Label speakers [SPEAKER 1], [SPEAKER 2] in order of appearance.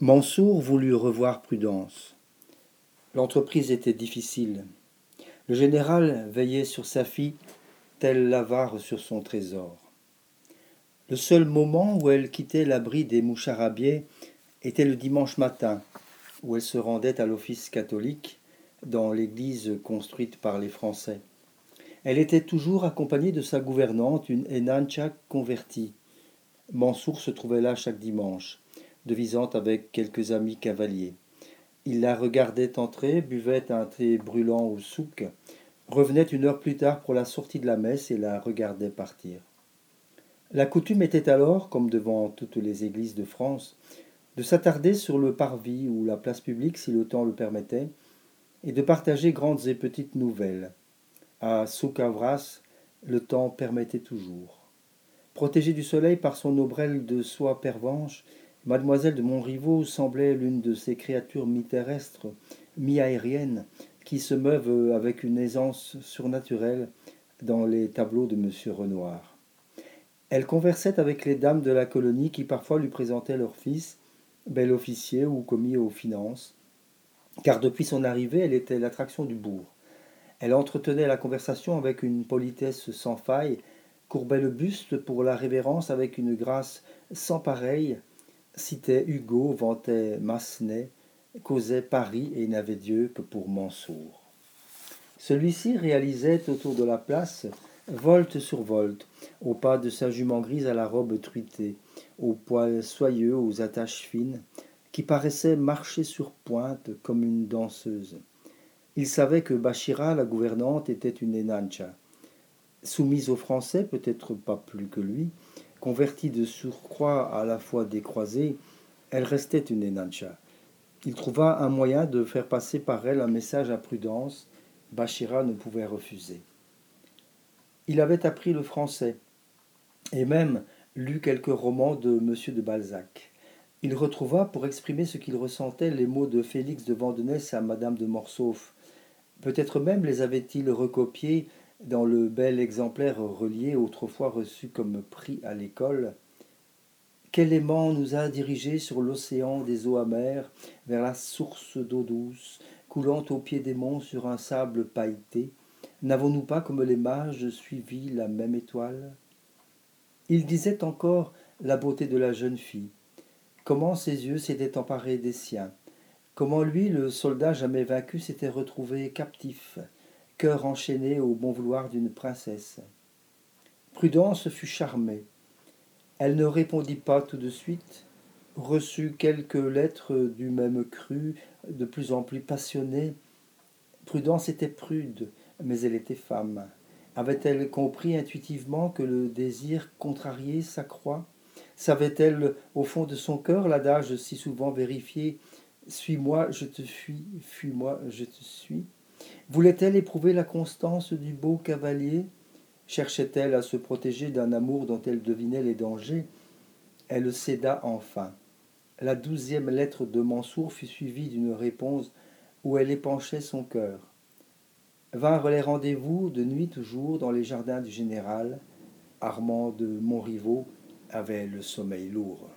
[SPEAKER 1] Mansour voulut revoir Prudence. L'entreprise était difficile. Le général veillait sur sa fille, tel l'avare sur son trésor. Le seul moment où elle quittait l'abri des moucharabiers était le dimanche matin, où elle se rendait à l'office catholique dans l'église construite par les Français. Elle était toujours accompagnée de sa gouvernante, une Enancha convertie. Mansour se trouvait là chaque dimanche devisant avec quelques amis cavaliers. Il la regardait entrer, buvait un thé brûlant au souk, revenait une heure plus tard pour la sortie de la messe et la regardait partir. La coutume était alors, comme devant toutes les églises de France, de s'attarder sur le parvis ou la place publique si le temps le permettait, et de partager grandes et petites nouvelles. À Soukavras, le temps permettait toujours. Protégée du soleil par son ombrelle de soie pervenche, Mademoiselle de Montriveau semblait l'une de ces créatures mi-terrestres, mi-aériennes, qui se meuvent avec une aisance surnaturelle dans les tableaux de M. Renoir. Elle conversait avec les dames de la colonie qui parfois lui présentaient leur fils, bel officier ou commis aux finances, car depuis son arrivée elle était l'attraction du bourg. Elle entretenait la conversation avec une politesse sans faille, courbait le buste pour la révérence avec une grâce sans pareille, citait Hugo, vantait Massenet, causait Paris et n'avait Dieu que pour Mansour. Celui-ci réalisait autour de la place volte sur volte, au pas de sa jument grise à la robe truitée, aux poils soyeux, aux attaches fines, qui paraissait marcher sur pointe comme une danseuse. Il savait que Bachira, la gouvernante, était une Enancha. Soumise aux Français, peut-être pas plus que lui, Convertie de surcroît à la fois décroisée, elle restait une Enancha. Il trouva un moyen de faire passer par elle un message à Prudence. Bachira ne pouvait refuser. Il avait appris le français et même lu quelques romans de M. de Balzac. Il retrouva, pour exprimer ce qu'il ressentait, les mots de Félix de Vandenesse à Madame de Morsauf. Peut-être même les avait-il recopiés dans le bel exemplaire relié autrefois reçu comme prix à l'école, quel aimant nous a dirigés sur l'océan des eaux amères, vers la source d'eau douce, coulant au pied des monts sur un sable pailleté. N'avons-nous pas, comme les mages, suivi la même étoile? Il disait encore la beauté de la jeune fille, comment ses yeux s'étaient emparés des siens, comment lui, le soldat jamais vaincu, s'était retrouvé captif, cœur enchaîné au bon vouloir d'une princesse. Prudence fut charmée. Elle ne répondit pas tout de suite, reçut quelques lettres du même cru, de plus en plus passionnées. Prudence était prude, mais elle était femme. Avait-elle compris intuitivement que le désir contrarié s'accroît? Savait-elle au fond de son cœur l'adage si souvent vérifié Suis-moi, je te fuis, fuis-moi, je te suis Voulait-elle éprouver la constance du beau cavalier? Cherchait-elle à se protéger d'un amour dont elle devinait les dangers? Elle céda enfin. La douzième lettre de Mansour fut suivie d'une réponse où elle épanchait son cœur. Vinrent les rendez-vous de nuit toujours dans les jardins du général. Armand de Montriveau avait le sommeil lourd.